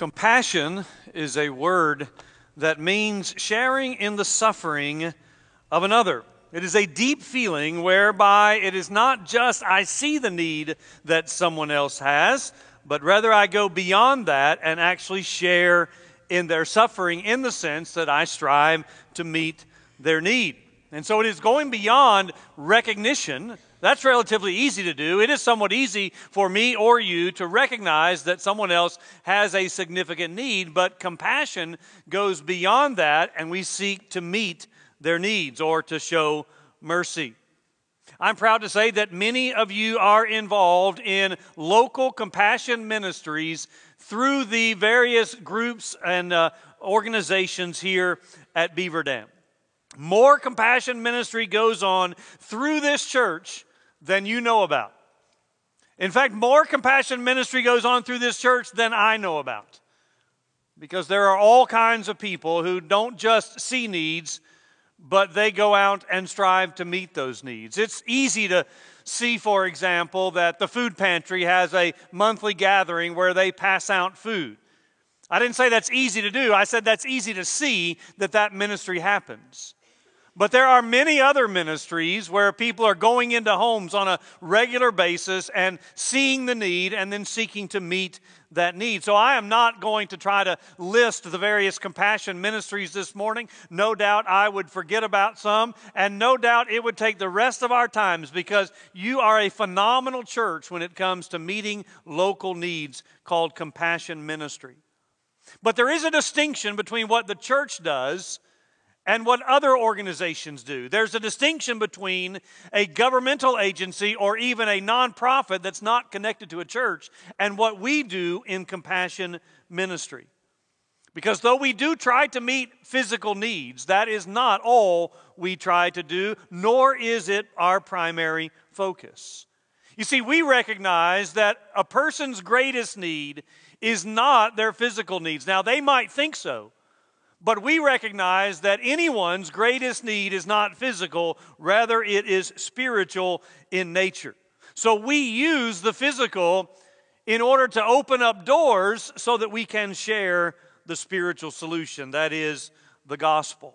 Compassion is a word that means sharing in the suffering of another. It is a deep feeling whereby it is not just I see the need that someone else has, but rather I go beyond that and actually share in their suffering in the sense that I strive to meet their need. And so it is going beyond recognition that's relatively easy to do. It is somewhat easy for me or you to recognize that someone else has a significant need, but compassion goes beyond that, and we seek to meet their needs or to show mercy. I'm proud to say that many of you are involved in local compassion ministries through the various groups and uh, organizations here at Beaver Dam. More compassion ministry goes on through this church than you know about. In fact, more compassion ministry goes on through this church than I know about. Because there are all kinds of people who don't just see needs, but they go out and strive to meet those needs. It's easy to see, for example, that the food pantry has a monthly gathering where they pass out food. I didn't say that's easy to do, I said that's easy to see that that ministry happens. But there are many other ministries where people are going into homes on a regular basis and seeing the need and then seeking to meet that need. So I am not going to try to list the various compassion ministries this morning. No doubt I would forget about some, and no doubt it would take the rest of our times because you are a phenomenal church when it comes to meeting local needs called compassion ministry. But there is a distinction between what the church does and what other organizations do. There's a distinction between a governmental agency or even a nonprofit that's not connected to a church and what we do in compassion ministry. Because though we do try to meet physical needs, that is not all we try to do, nor is it our primary focus. You see, we recognize that a person's greatest need is not their physical needs. Now, they might think so. But we recognize that anyone's greatest need is not physical, rather, it is spiritual in nature. So we use the physical in order to open up doors so that we can share the spiritual solution that is, the gospel.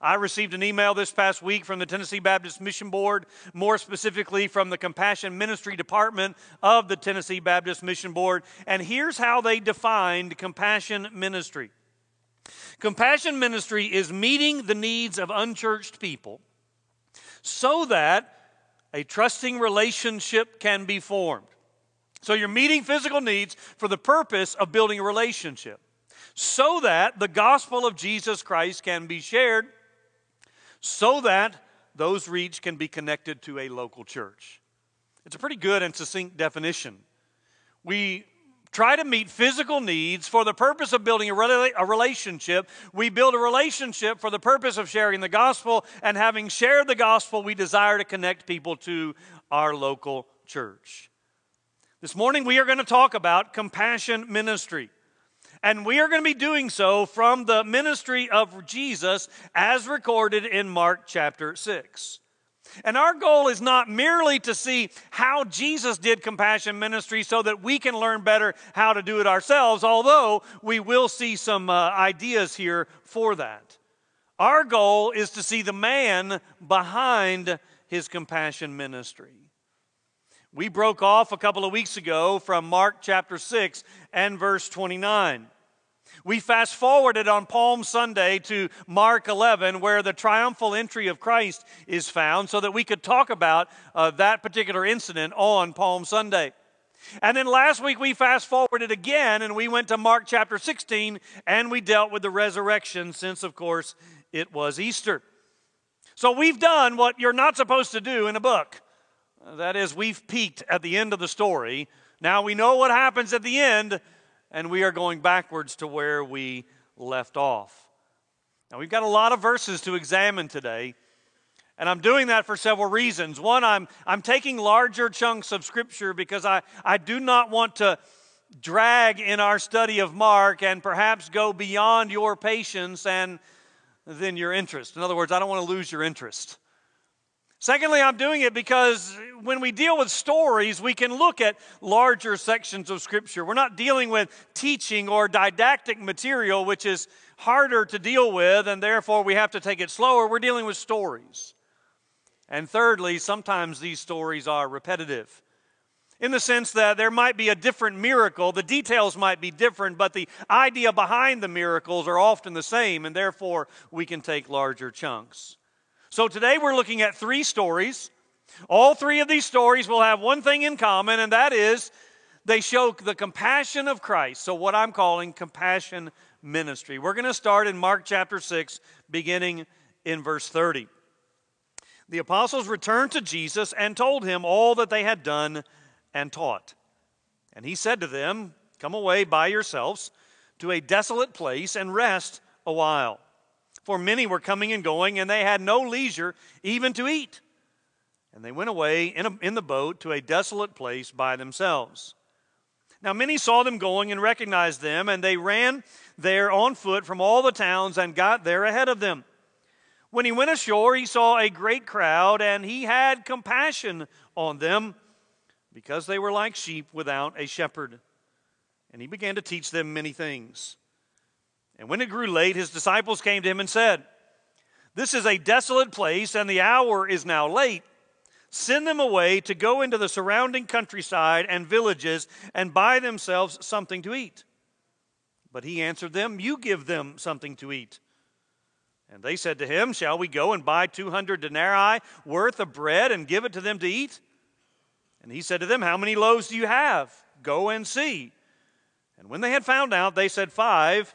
I received an email this past week from the Tennessee Baptist Mission Board, more specifically from the Compassion Ministry Department of the Tennessee Baptist Mission Board, and here's how they defined compassion ministry. Compassion ministry is meeting the needs of unchurched people so that a trusting relationship can be formed. So you're meeting physical needs for the purpose of building a relationship so that the gospel of Jesus Christ can be shared, so that those reached can be connected to a local church. It's a pretty good and succinct definition. We try to meet physical needs for the purpose of building a, rela- a, relationship. We build a relationship for the purpose of sharing the gospel, and having shared the gospel, we desire to connect people to our local church. This morning, we are going to talk about compassion ministry. And we are going to be doing so from the ministry of Jesus as recorded in Mark chapter 6. And our goal is not merely to see how Jesus did compassion ministry so that we can learn better how to do it ourselves, although we will see some uh, ideas here for that. Our goal is to see the man behind his compassion ministry. We broke off a couple of weeks ago from Mark chapter 6 and verse 29. We fast forwarded on Palm Sunday to Mark 11, where the triumphal entry of Christ is found, so that we could talk about uh, that particular incident on Palm Sunday. And then last week we fast forwarded again and we went to Mark chapter 16 and we dealt with the resurrection, since, of course, it was Easter. So we've done what you're not supposed to do in a book. That is, we've peeked at the end of the story. Now we know what happens at the end and we are going backwards to where we left off. Now, we've got a lot of verses to examine today, and I'm doing that for several reasons. One, I'm, I'm taking larger chunks of Scripture because I, I do not want to drag in our study of Mark and perhaps go beyond your patience and then your interest. In other words, I don't want to lose your interest. Secondly, I'm doing it because when we deal with stories, we can look at larger sections of Scripture. We're not dealing with teaching or didactic material, which is harder to deal with, and therefore we have to take it slower. We're dealing with stories. And thirdly, sometimes these stories are repetitive in the sense that there might be a different miracle. The details might be different, but the idea behind the miracles are often the same, and therefore we can take larger chunks. So today we're looking at three stories. All three of these stories will have one thing in common, and that is they show the compassion of Christ. So, what I'm calling compassion ministry. We're going to start in Mark chapter 6, beginning in verse 30. The apostles returned to Jesus and told him all that they had done and taught. And he said to them, Come away by yourselves to a desolate place and rest a while. For many were coming and going, and they had no leisure even to eat. And they went away in, a, in the boat to a desolate place by themselves. Now many saw them going and recognized them, and they ran there on foot from all the towns and got there ahead of them. When he went ashore, he saw a great crowd, and he had compassion on them because they were like sheep without a shepherd. And he began to teach them many things. And when it grew late, his disciples came to him and said, This is a desolate place, and the hour is now late. Send them away to go into the surrounding countryside and villages and buy themselves something to eat. But he answered them, You give them something to eat. And they said to him, Shall we go and buy 200 denarii worth of bread and give it to them to eat? And he said to them, How many loaves do you have? Go and see. And when they had found out, they said, Five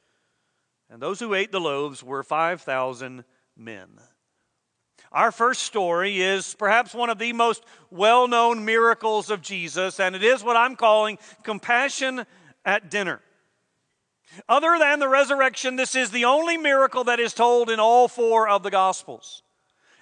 And those who ate the loaves were 5,000 men. Our first story is perhaps one of the most well known miracles of Jesus, and it is what I'm calling compassion at dinner. Other than the resurrection, this is the only miracle that is told in all four of the Gospels.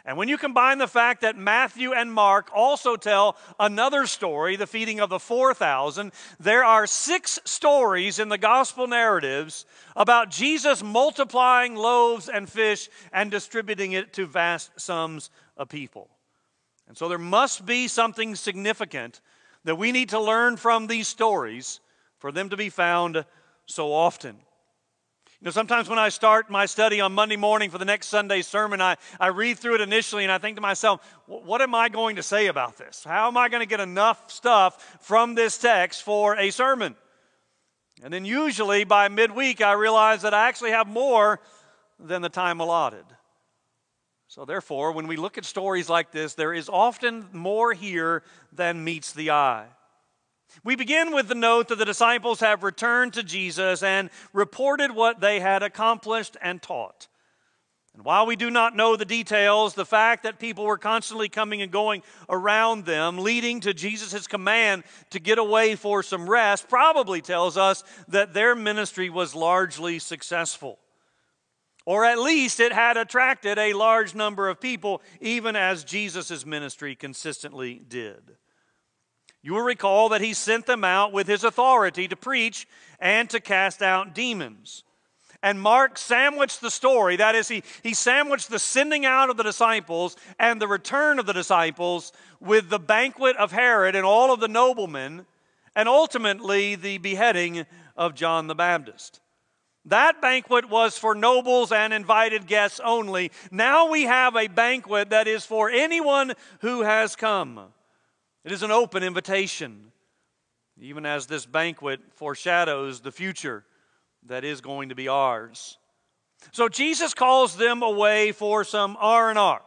And when you combine the fact that Matthew and Mark also tell another story, the feeding of the 4,000, there are six stories in the gospel narratives about Jesus multiplying loaves and fish and distributing it to vast sums of people. And so there must be something significant that we need to learn from these stories for them to be found so often. You know, sometimes when I start my study on Monday morning for the next Sunday's sermon, I, I read through it initially and I think to myself, what am I going to say about this? How am I going to get enough stuff from this text for a sermon? And then usually by midweek, I realize that I actually have more than the time allotted. So, therefore, when we look at stories like this, there is often more here than meets the eye. We begin with the note that the disciples have returned to Jesus and reported what they had accomplished and taught. And while we do not know the details, the fact that people were constantly coming and going around them, leading to Jesus' command to get away for some rest, probably tells us that their ministry was largely successful. Or at least it had attracted a large number of people, even as Jesus' ministry consistently did. You will recall that he sent them out with his authority to preach and to cast out demons. And Mark sandwiched the story, that is, he, he sandwiched the sending out of the disciples and the return of the disciples with the banquet of Herod and all of the noblemen, and ultimately the beheading of John the Baptist. That banquet was for nobles and invited guests only. Now we have a banquet that is for anyone who has come. It is an open invitation, even as this banquet foreshadows the future that is going to be ours. So Jesus calls them away for some R&R,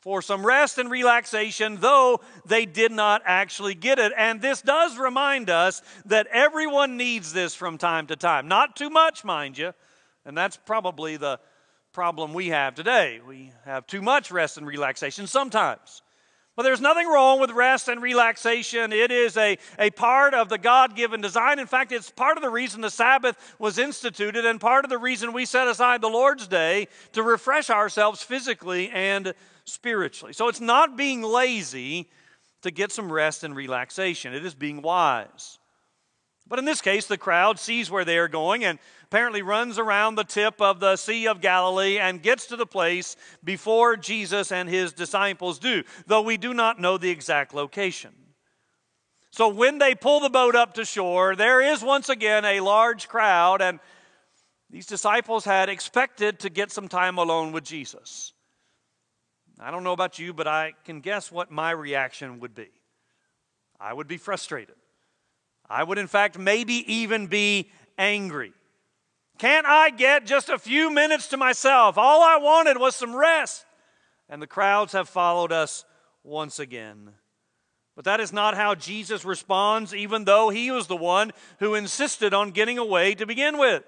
for some rest and relaxation, though they did not actually get it. And this does remind us that everyone needs this from time to time. Not too much, mind you, and that's probably the problem we have today. We have too much rest and relaxation sometimes. Well, there's nothing wrong with rest and relaxation. It is a, a part of the God given design. In fact, it's part of the reason the Sabbath was instituted and part of the reason we set aside the Lord's Day to refresh ourselves physically and spiritually. So it's not being lazy to get some rest and relaxation, it is being wise. But in this case, the crowd sees where they are going and apparently runs around the tip of the Sea of Galilee and gets to the place before Jesus and his disciples do, though we do not know the exact location. So when they pull the boat up to shore, there is once again a large crowd, and these disciples had expected to get some time alone with Jesus. I don't know about you, but I can guess what my reaction would be. I would be frustrated. I would, in fact, maybe even be angry. Can't I get just a few minutes to myself? All I wanted was some rest. And the crowds have followed us once again. But that is not how Jesus responds, even though he was the one who insisted on getting away to begin with.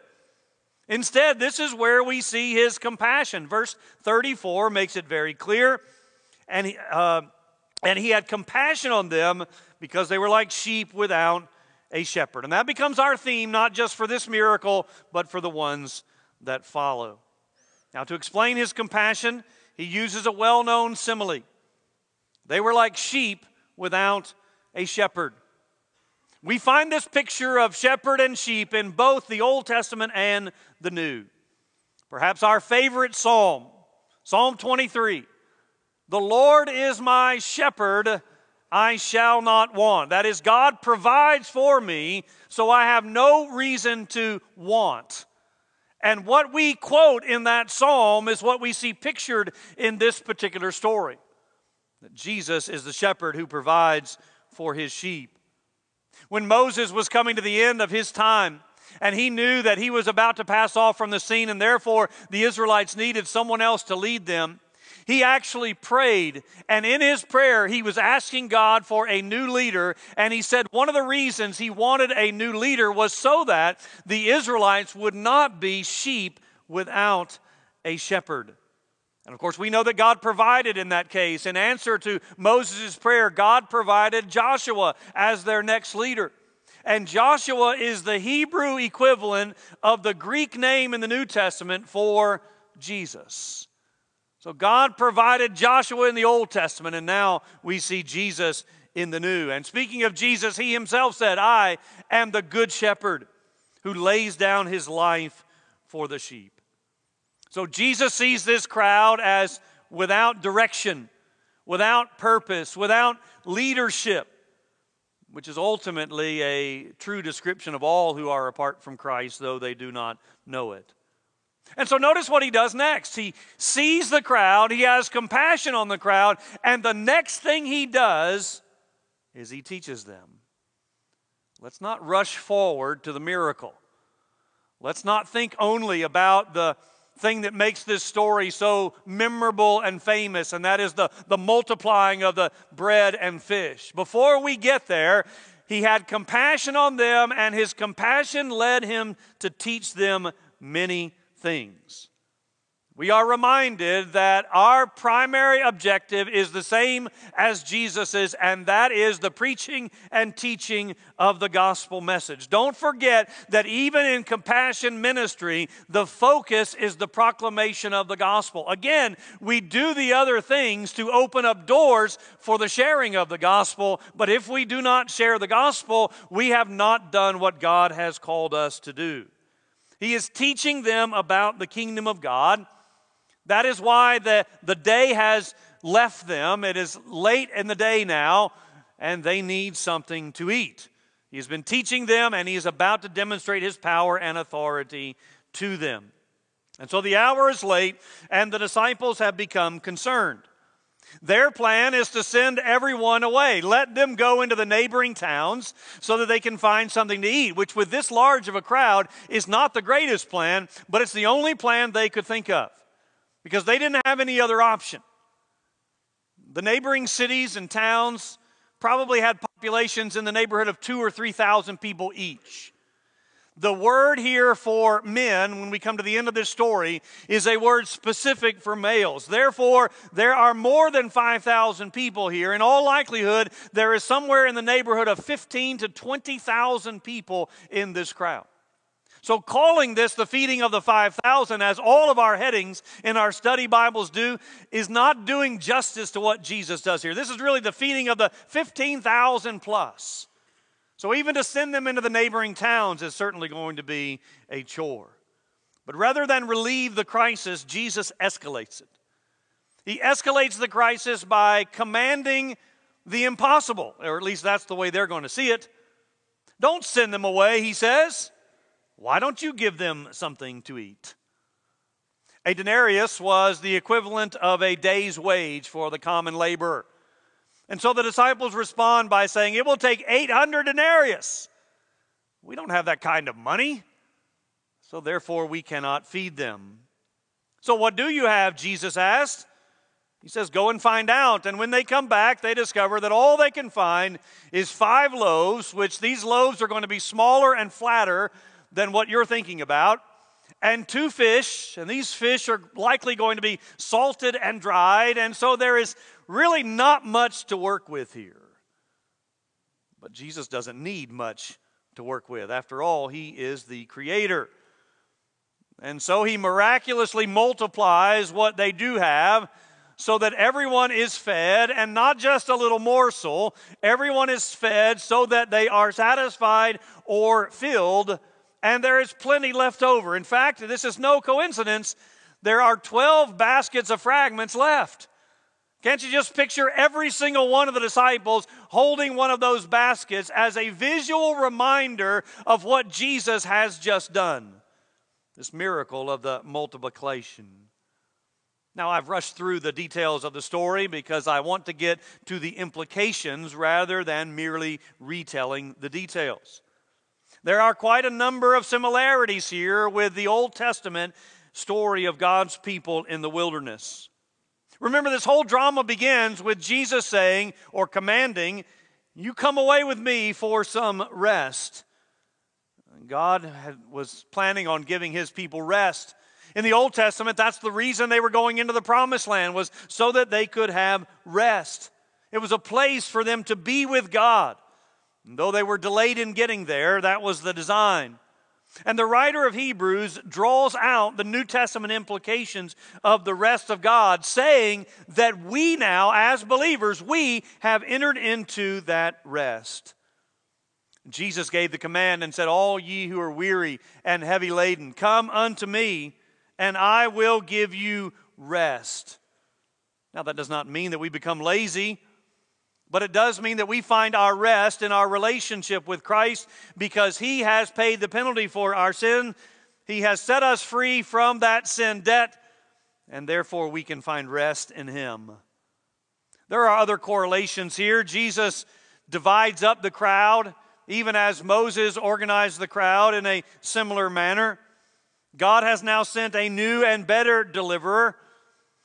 Instead, this is where we see his compassion. Verse 34 makes it very clear. And he, uh, and he had compassion on them because they were like sheep without a shepherd. And that becomes our theme, not just for this miracle, but for the ones that follow. Now, to explain his compassion, he uses a well known simile. They were like sheep without a shepherd. We find this picture of shepherd and sheep in both the Old Testament and the New. Perhaps our favorite psalm, Psalm 23. The Lord is my shepherd, I shall not want. That is, God provides for me, so I have no reason to want. And what we quote in that psalm is what we see pictured in this particular story that Jesus is the shepherd who provides for his sheep. When Moses was coming to the end of his time, and he knew that he was about to pass off from the scene, and therefore the Israelites needed someone else to lead them he actually prayed. And in his prayer, he was asking God for a new leader. And he said one of the reasons he wanted a new leader was so that the Israelites would not be sheep without a shepherd. And of course, we know that God provided in that case. In answer to Moses' prayer, God provided Joshua as their next leader. And Joshua is the Hebrew equivalent of the Greek name in the New Testament for Jesus. So God provided Joshua in the Old Testament, and now we see Jesus in the New. And speaking of Jesus, he himself said, I am the good shepherd who lays down his life for the sheep. So Jesus sees this crowd as without direction, without purpose, without leadership, which is ultimately a true description of all who are apart from Christ, though they do not know it. And so notice what he does next. He sees the crowd, he has compassion on the crowd, and the next thing he does is he teaches them. Let's not rush forward to the miracle. Let's not think only about the thing that makes this story so memorable and famous, and that is the, the multiplying of the bread and fish. Before we get there, he had compassion on them, and his compassion led him to teach them many things. We are reminded that our primary objective is the same as Jesus's, and that is the preaching and teaching of the gospel message. Don't forget that even in compassion ministry, the focus is the proclamation of the gospel. Again, we do the other things to open up doors for the sharing of the gospel, but if we do not share the gospel, we have not done what God has called us to do. He is teaching them about the kingdom of God. That is why the, the day has left them. It is late in the day now, and they need something to eat. He has been teaching them, and he is about to demonstrate his power and authority to them. And so the hour is late, and the disciples have become concerned. Their plan is to send everyone away. Let them go into the neighboring towns so that they can find something to eat, which, with this large of a crowd, is not the greatest plan, but it's the only plan they could think of because they didn't have any other option. The neighboring cities and towns probably had populations in the neighborhood of two or 3,000 people each. The word here for men, when we come to the end of this story, is a word specific for males. Therefore, there are more than 5,000 people here. In all likelihood, there is somewhere in the neighborhood of 15 to 20,000 people in this crowd. So, calling this the feeding of the 5,000, as all of our headings in our study Bibles do, is not doing justice to what Jesus does here. This is really the feeding of the 15,000 plus. So, even to send them into the neighboring towns is certainly going to be a chore. But rather than relieve the crisis, Jesus escalates it. He escalates the crisis by commanding the impossible, or at least that's the way they're going to see it. Don't send them away, he says. Why don't you give them something to eat? A denarius was the equivalent of a day's wage for the common laborer. And so the disciples respond by saying, It will take 800 denarius. We don't have that kind of money, so therefore we cannot feed them. So, what do you have? Jesus asked. He says, Go and find out. And when they come back, they discover that all they can find is five loaves, which these loaves are going to be smaller and flatter than what you're thinking about, and two fish. And these fish are likely going to be salted and dried. And so there is really not much to work with here. But Jesus doesn't need much to work with. After all, He is the Creator. And so He miraculously multiplies what they do have so that everyone is fed, and not just a little morsel, everyone is fed so that they are satisfied or filled, and there is plenty left over. In fact, this is no coincidence. There are 12 baskets of fragments left. Can't you just picture every single one of the disciples holding one of those baskets as a visual reminder of what Jesus has just done? This miracle of the multiplication. Now, I've rushed through the details of the story because I want to get to the implications rather than merely retelling the details. There are quite a number of similarities here with the Old Testament story of God's people in the wilderness. Remember, this whole drama begins with Jesus saying or commanding, You come away with me for some rest. God had, was planning on giving his people rest. In the Old Testament, that's the reason they were going into the promised land, was so that they could have rest. It was a place for them to be with God. And though they were delayed in getting there, that was the design. And the writer of Hebrews draws out the New Testament implications of the rest of God, saying that we now, as believers, we have entered into that rest. Jesus gave the command and said, All ye who are weary and heavy laden, come unto me, and I will give you rest. Now, that does not mean that we become lazy but it does mean that we find our rest in our relationship with Christ because He has paid the penalty for our sin. He has set us free from that sin debt, and therefore we can find rest in Him. There are other correlations here. Jesus divides up the crowd, even as Moses organized the crowd in a similar manner. God has now sent a new and better deliverer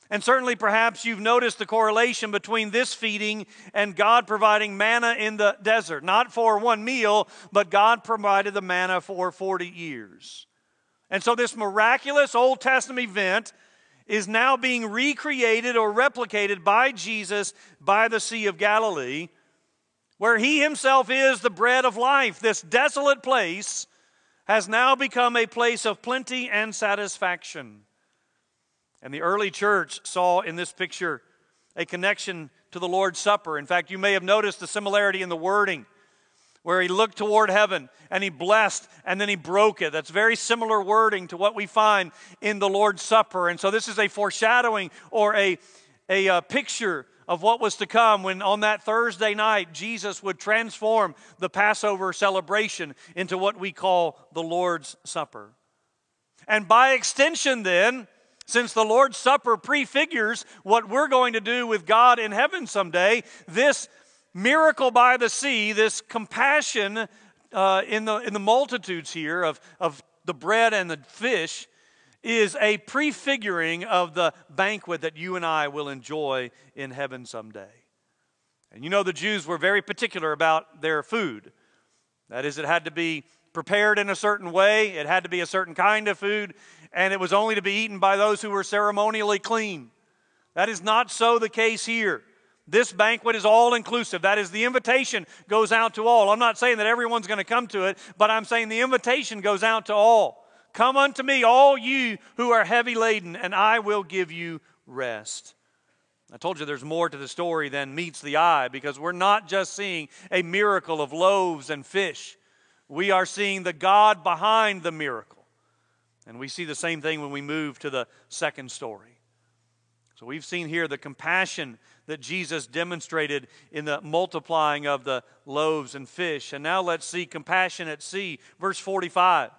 and certainly, perhaps you've noticed the correlation between this feeding and God providing manna in the desert. Not for one meal, but God provided the manna for 40 years. And so, this miraculous Old Testament event is now being recreated or replicated by Jesus by the Sea of Galilee, where he himself is the bread of life. This desolate place has now become a place of plenty and satisfaction. And the early church saw in this picture a connection to the Lord's Supper. In fact, you may have noticed the similarity in the wording where he looked toward heaven and he blessed and then he broke it. That's very similar wording to what we find in the Lord's Supper. And so this is a foreshadowing or a, a, a uh, picture of what was to come when on that Thursday night Jesus would transform the Passover celebration into what we call the Lord's Supper. And by extension, then, since the Lord's Supper prefigures what we're going to do with God in heaven someday, this miracle by the sea, this compassion uh, in, the, in the multitudes here of, of the bread and the fish, is a prefiguring of the banquet that you and I will enjoy in heaven someday. And you know, the Jews were very particular about their food. That is, it had to be prepared in a certain way, it had to be a certain kind of food, and it was only to be eaten by those who were ceremonially clean. That is not so the case here. This banquet is all inclusive. That is, the invitation goes out to all. I'm not saying that everyone's going to come to it, but I'm saying the invitation goes out to all. Come unto me, all you who are heavy laden, and I will give you rest. I told you there's more to the story than meets the eye because we're not just seeing a miracle of loaves and fish. We are seeing the God behind the miracle. And we see the same thing when we move to the second story. So we've seen here the compassion that Jesus demonstrated in the multiplying of the loaves and fish. And now let's see compassion at sea. Verse 45.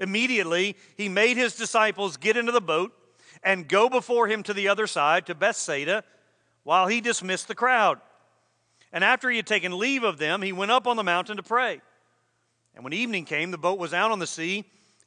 Immediately, he made his disciples get into the boat and go before him to the other side, to Bethsaida, while he dismissed the crowd. And after he had taken leave of them, he went up on the mountain to pray. And when evening came, the boat was out on the sea,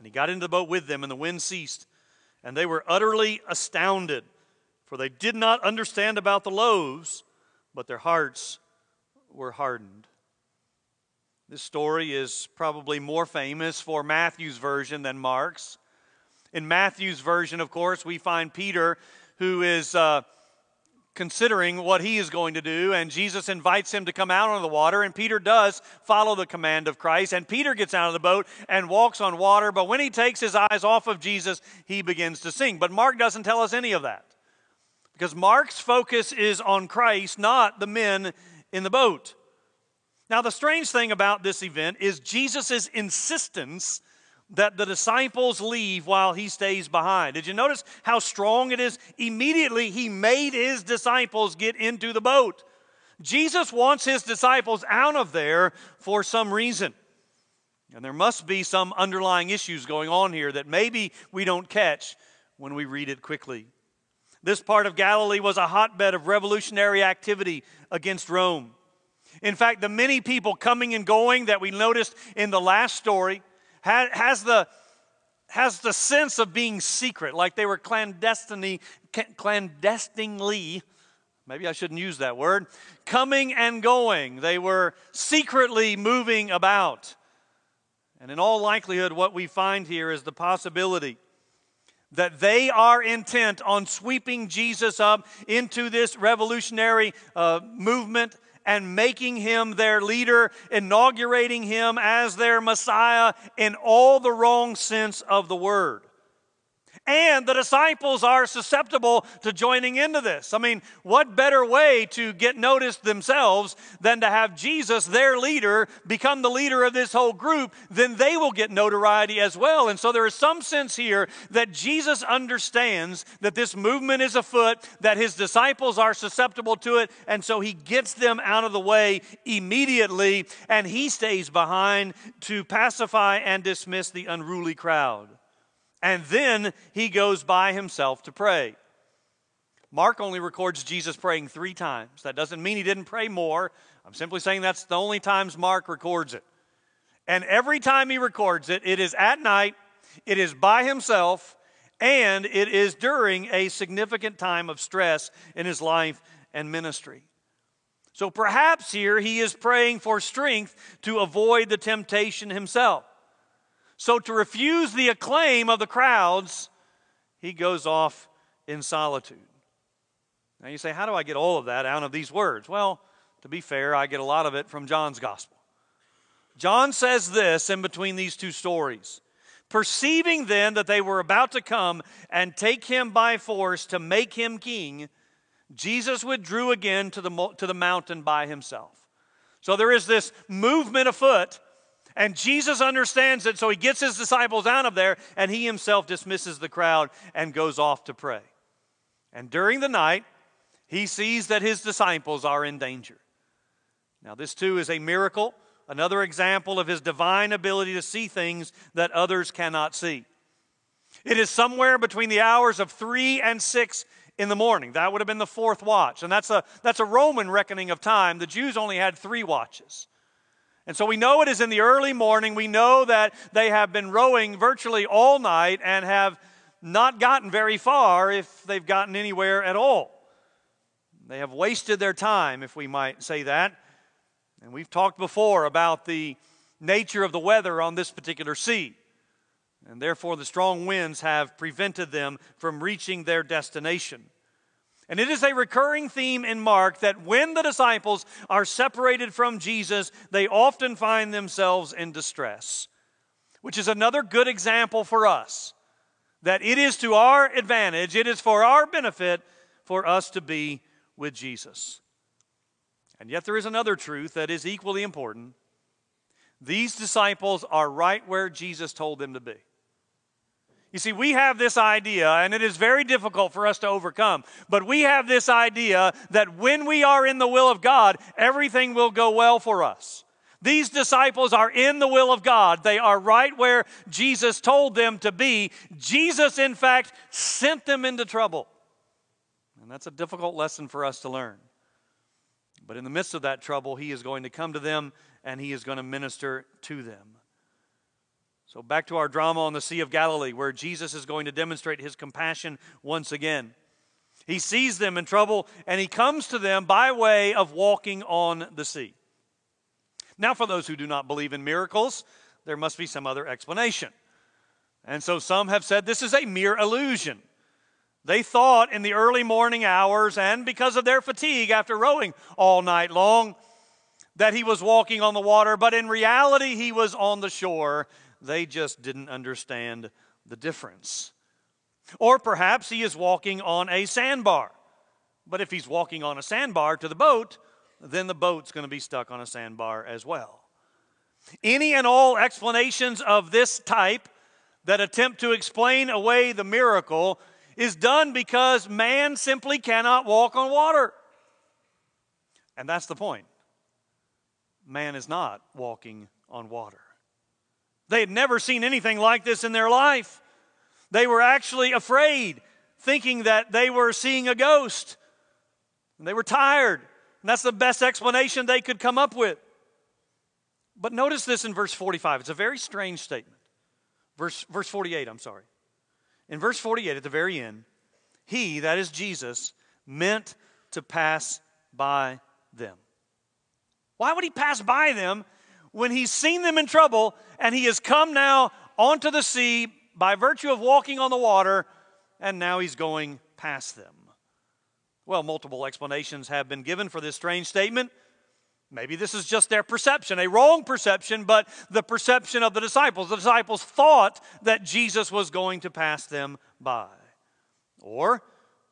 And he got into the boat with them, and the wind ceased, and they were utterly astounded, for they did not understand about the loaves, but their hearts were hardened. This story is probably more famous for Matthew's version than Mark's. In Matthew's version, of course, we find Peter who is uh, considering what he is going to do, and Jesus invites him to come out on the water, and Peter does follow the command of Christ, and Peter gets out of the boat and walks on water, but when he takes his eyes off of Jesus, he begins to sink. But Mark doesn't tell us any of that because Mark's focus is on Christ, not the men in the boat. Now, the strange thing about this event is Jesus' insistence that the disciples leave while he stays behind. Did you notice how strong it is? Immediately, he made his disciples get into the boat. Jesus wants his disciples out of there for some reason. And there must be some underlying issues going on here that maybe we don't catch when we read it quickly. This part of Galilee was a hotbed of revolutionary activity against Rome. In fact, the many people coming and going that we noticed in the last story has the, has the sense of being secret, like they were clandestinely, clandestinely, maybe I shouldn't use that word, coming and going. They were secretly moving about. And in all likelihood, what we find here is the possibility that they are intent on sweeping Jesus up into this revolutionary uh, movement and making him their leader, inaugurating him as their Messiah in all the wrong sense of the word. And the disciples are susceptible to joining into this. I mean, what better way to get noticed themselves than to have Jesus, their leader, become the leader of this whole group? Then they will get notoriety as well. And so there is some sense here that Jesus understands that this movement is afoot, that his disciples are susceptible to it, and so he gets them out of the way immediately, and he stays behind to pacify and dismiss the unruly crowd and then he goes by himself to pray. Mark only records Jesus praying three times. That doesn't mean he didn't pray more. I'm simply saying that's the only times Mark records it. And every time he records it, it is at night, it is by himself, and it is during a significant time of stress in his life and ministry. So perhaps here he is praying for strength to avoid the temptation himself. So, to refuse the acclaim of the crowds, he goes off in solitude. Now, you say, How do I get all of that out of these words? Well, to be fair, I get a lot of it from John's gospel. John says this in between these two stories Perceiving then that they were about to come and take him by force to make him king, Jesus withdrew again to the, to the mountain by himself. So there is this movement afoot and Jesus understands it, so he gets his disciples out of there, and he himself dismisses the crowd and goes off to pray. And during the night, he sees that his disciples are in danger. Now, this too is a miracle Another example of his divine ability to see things that others cannot see. It is somewhere between the hours of 3 and 6 in the morning. That would have been the fourth watch. And that's a, that's a Roman reckoning of time. The Jews only had three watches. And so we know it is in the early morning. We know that they have been rowing virtually all night and have not gotten very far if they've gotten anywhere at all. They have wasted their time, if we might say that. And we've talked before about the nature of the weather on this particular sea. And therefore, the strong winds have prevented them from reaching their destination. And it is a recurring theme in Mark that when the disciples are separated from Jesus, they often find themselves in distress, which is another good example for us that it is to our advantage, it is for our benefit for us to be with Jesus. And yet, there is another truth that is equally important. These disciples are right where Jesus told them to be. You see, we have this idea, and it is very difficult for us to overcome, but we have this idea that when we are in the will of God, everything will go well for us. These disciples are in the will of God. They are right where Jesus told them to be. Jesus, in fact, sent them into trouble. And that's a difficult lesson for us to learn. But in the midst of that trouble, He is going to come to them and He is going to minister to them. So, back to our drama on the Sea of Galilee, where Jesus is going to demonstrate His compassion once again. He sees them in trouble and He comes to them by way of walking on the sea. Now, for those who do not believe in miracles, there must be some other explanation. And so some have said this is a mere illusion. They thought in the early morning hours, and because of their fatigue after rowing all night long, that he was walking on the water, but in reality, he was on the shore. They just didn't understand the difference. Or perhaps he is walking on a sandbar. But if he's walking on a sandbar to the boat, then the boat's going to be stuck on a sandbar as well. Any and all explanations of this type that attempt to explain away the miracle is done because man simply cannot walk on water. And that's the point. Man is not walking on water. They had never seen anything like this in their life. They were actually afraid, thinking that they were seeing a ghost. And they were tired. And that's the best explanation they could come up with. But notice this in verse 45. It's a very strange statement. Verse, verse 48, I'm sorry. In verse 48, at the very end, he, that is Jesus, meant to pass by them. Why would he pass by them when he's seen them in trouble and he has come now onto the sea by virtue of walking on the water and now he's going past them? Well, multiple explanations have been given for this strange statement. Maybe this is just their perception, a wrong perception, but the perception of the disciples. The disciples thought that Jesus was going to pass them by. Or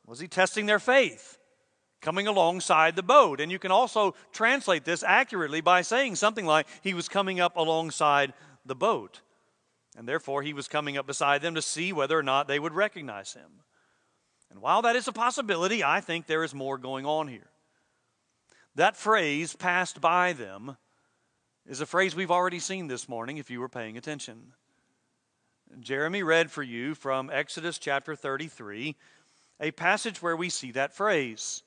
was he testing their faith, coming alongside the boat? And you can also translate this accurately by saying something like, He was coming up alongside the boat. And therefore, he was coming up beside them to see whether or not they would recognize him. And while that is a possibility, I think there is more going on here. That phrase, passed by them, is a phrase we've already seen this morning if you were paying attention. Jeremy read for you from Exodus chapter 33, a passage where we see that phrase.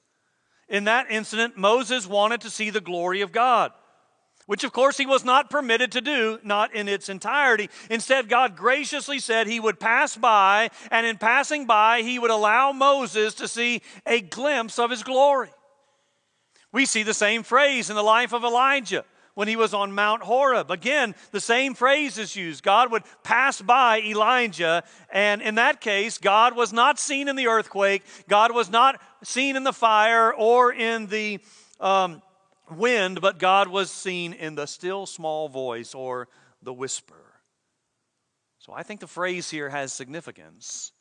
In that incident, Moses wanted to see the glory of God which of course he was not permitted to do, not in its entirety. Instead, God graciously said he would pass by, and in passing by, he would allow Moses to see a glimpse of his glory. We see the same phrase in the life of Elijah when he was on Mount Horeb. Again, the same phrase is used. God would pass by Elijah, and in that case, God was not seen in the earthquake, God was not seen in the fire or in the. Um, wind, but God was seen in the still small voice or the whisper. So I think the phrase here has significance.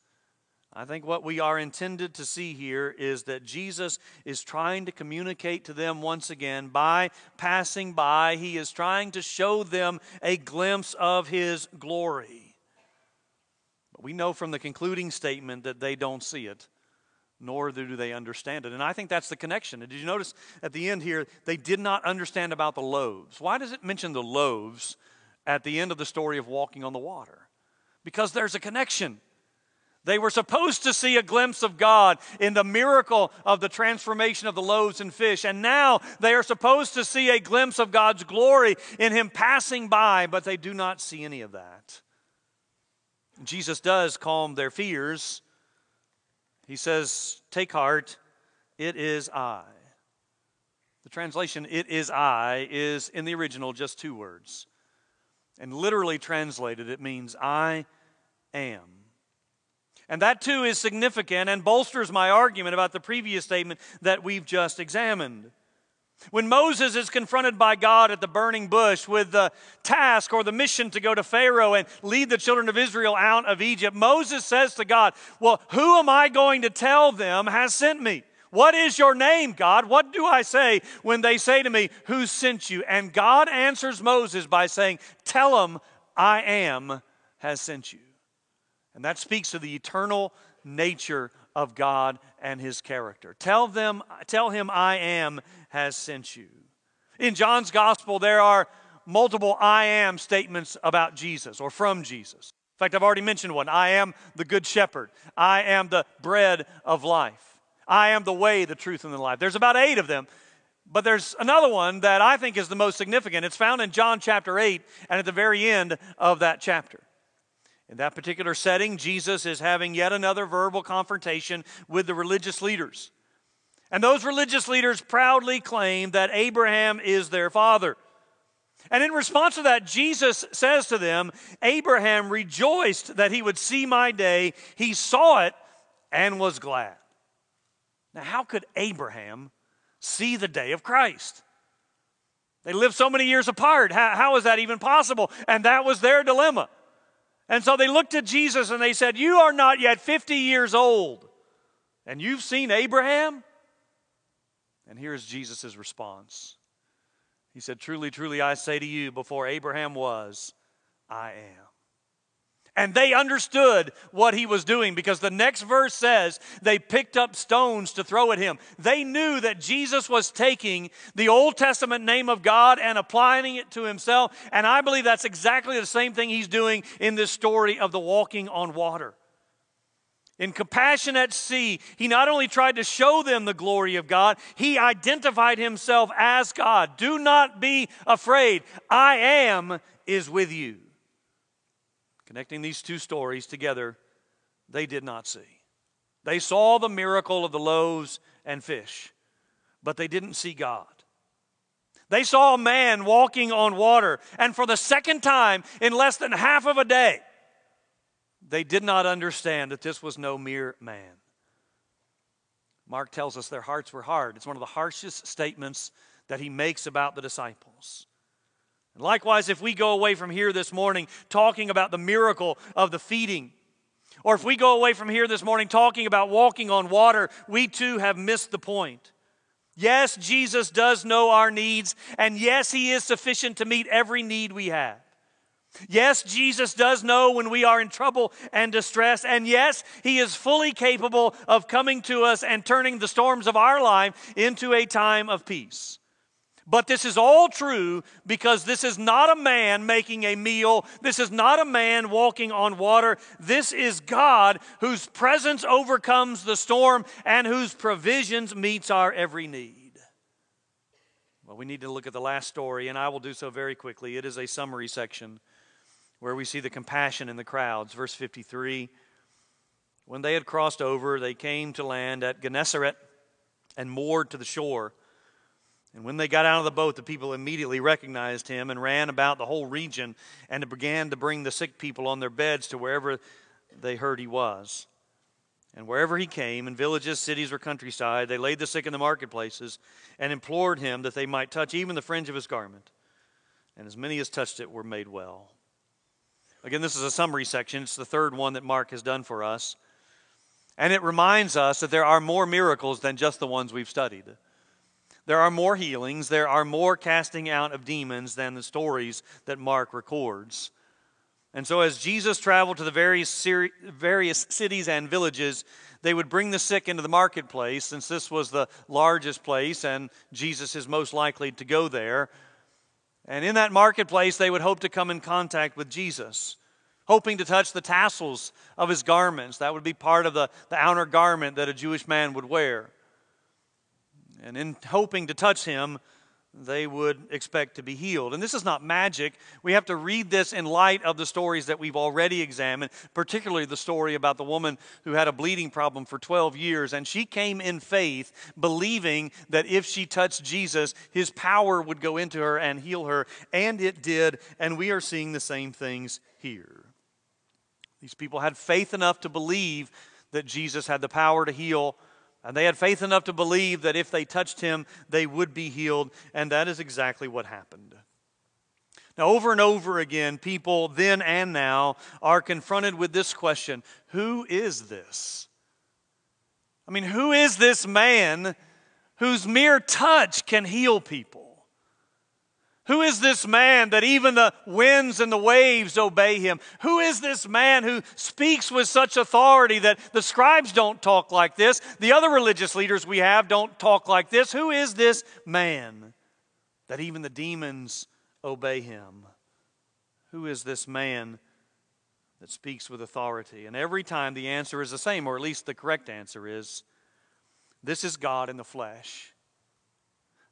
I think what we are intended to see here is that Jesus is trying to communicate to them once again by passing by. He is trying to show them a glimpse of His glory. But we know from the concluding statement that they don't see it. Nor do they understand it. And I think that's the connection. did you notice at the end here, they did not understand about the loaves? Why does it mention the loaves at the end of the story of walking on the water? Because there's a connection. They were supposed to see a glimpse of God in the miracle of the transformation of the loaves and fish. And now they are supposed to see a glimpse of God's glory in Him passing by, but they do not see any of that. Jesus does calm their fears he says, Take heart, it is I. The translation, it is I, is in the original just two words. And literally translated, it means I am. And that too is significant and bolsters my argument about the previous statement that we've just examined. When Moses is confronted by God at the burning bush with the task or the mission to go to Pharaoh and lead the children of Israel out of Egypt, Moses says to God, Well, who am I going to tell them has sent me? What is your name, God? What do I say when they say to me, Who sent you? And God answers Moses by saying, Tell them I am has sent you. And that speaks to the eternal nature of God and his character. Tell them tell him I am has sent you. In John's gospel there are multiple I am statements about Jesus or from Jesus. In fact, I've already mentioned one. I am the good shepherd. I am the bread of life. I am the way, the truth, and the life. There's about 8 of them. But there's another one that I think is the most significant. It's found in John chapter 8 and at the very end of that chapter. In that particular setting, Jesus is having yet another verbal confrontation with the religious leaders. And those religious leaders proudly claim that Abraham is their father. And in response to that, Jesus says to them, Abraham rejoiced that he would see my day. He saw it and was glad. Now, how could Abraham see the day of Christ? They lived so many years apart. How, how is that even possible? And that was their dilemma. And so they looked at Jesus and they said, You are not yet 50 years old, and you've seen Abraham? And here's Jesus' response He said, Truly, truly, I say to you, before Abraham was, I am. And they understood what he was doing because the next verse says they picked up stones to throw at him. They knew that Jesus was taking the Old Testament name of God and applying it to himself. And I believe that's exactly the same thing he's doing in this story of the walking on water. In Compassion at Sea, he not only tried to show them the glory of God, he identified himself as God. Do not be afraid. I am is with you. Connecting these two stories together, they did not see. They saw the miracle of the loaves and fish, but they didn't see God. They saw a man walking on water, and for the second time in less than half of a day, they did not understand that this was no mere man. Mark tells us their hearts were hard. It's one of the harshest statements that he makes about the disciples. And likewise, if we go away from here this morning talking about the miracle of the feeding, or if we go away from here this morning talking about walking on water, we too have missed the point. Yes, Jesus does know our needs, and yes, He is sufficient to meet every need we have. Yes, Jesus does know when we are in trouble and distress, and yes, He is fully capable of coming to us and turning the storms of our life into a time of peace. But this is all true because this is not a man making a meal. This is not a man walking on water. This is God whose presence overcomes the storm and whose provisions meets our every need. Well, we need to look at the last story, and I will do so very quickly. It is a summary section where we see the compassion in the crowds. Verse 53 When they had crossed over, they came to land at Gennesaret and moored to the shore. And when they got out of the boat, the people immediately recognized him and ran about the whole region and began to bring the sick people on their beds to wherever they heard he was. And wherever he came, in villages, cities, or countryside, they laid the sick in the marketplaces and implored him that they might touch even the fringe of his garment. And as many as touched it were made well. Again, this is a summary section. It's the third one that Mark has done for us. And it reminds us that there are more miracles than just the ones we've studied. There are more healings, there are more casting out of demons than the stories that Mark records. And so, as Jesus traveled to the various, various cities and villages, they would bring the sick into the marketplace, since this was the largest place and Jesus is most likely to go there. And in that marketplace, they would hope to come in contact with Jesus, hoping to touch the tassels of his garments. That would be part of the, the outer garment that a Jewish man would wear. And in hoping to touch him, they would expect to be healed. And this is not magic. We have to read this in light of the stories that we've already examined, particularly the story about the woman who had a bleeding problem for 12 years. And she came in faith, believing that if she touched Jesus, his power would go into her and heal her. And it did. And we are seeing the same things here. These people had faith enough to believe that Jesus had the power to heal and they had faith enough to believe that if they touched him, they would be healed. And that is exactly what happened. Now, over and over again, people then and now are confronted with this question Who is this? I mean, who is this man whose mere touch can heal people? Who is this man that even the winds and the waves obey him? Who is this man who speaks with such authority that the scribes don't talk like this? The other religious leaders we have don't talk like this. Who is this man that even the demons obey him? Who is this man that speaks with authority? And every time the answer is the same, or at least the correct answer is this is God in the flesh.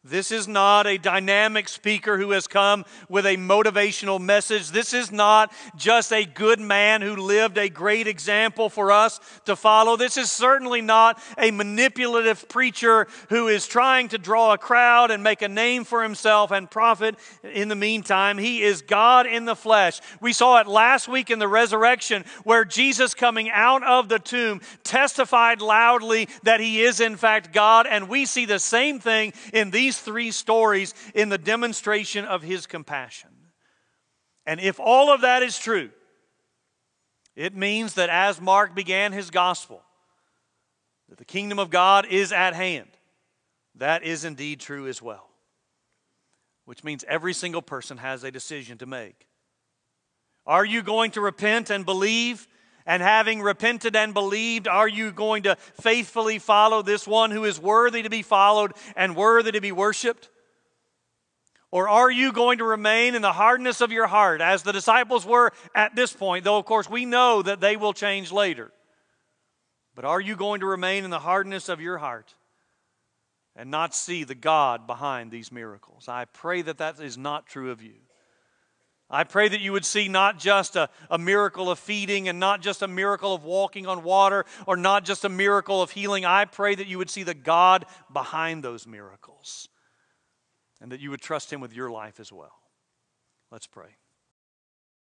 This is not a dynamic speaker who has come with a motivational message. This is not just a good man who lived a great example for us to follow. This is certainly not a manipulative preacher who is trying to draw a crowd and make a name for himself and profit in the meantime. He is God in the flesh. We saw it last week in the resurrection where Jesus, coming out of the tomb, testified loudly that he is in fact God. And we see the same thing in these these three stories in the demonstration of his compassion. And if all of that is true, it means that as Mark began his gospel, that the kingdom of God is at hand. That is indeed true as well. Which means every single person has a decision to make. Are you going to repent and believe and having repented and believed, are you going to faithfully follow this one who is worthy to be followed and worthy to be worshiped? Or are you going to remain in the hardness of your heart, as the disciples were at this point, though, of course, we know that they will change later? But are you going to remain in the hardness of your heart and not see the God behind these miracles? I pray that that is not true of you. I pray that you would see not just a, a miracle of feeding and not just a miracle of walking on water or not just a miracle of healing. I pray that you would see the God behind those miracles and that you would trust Him with your life as well. Let's pray.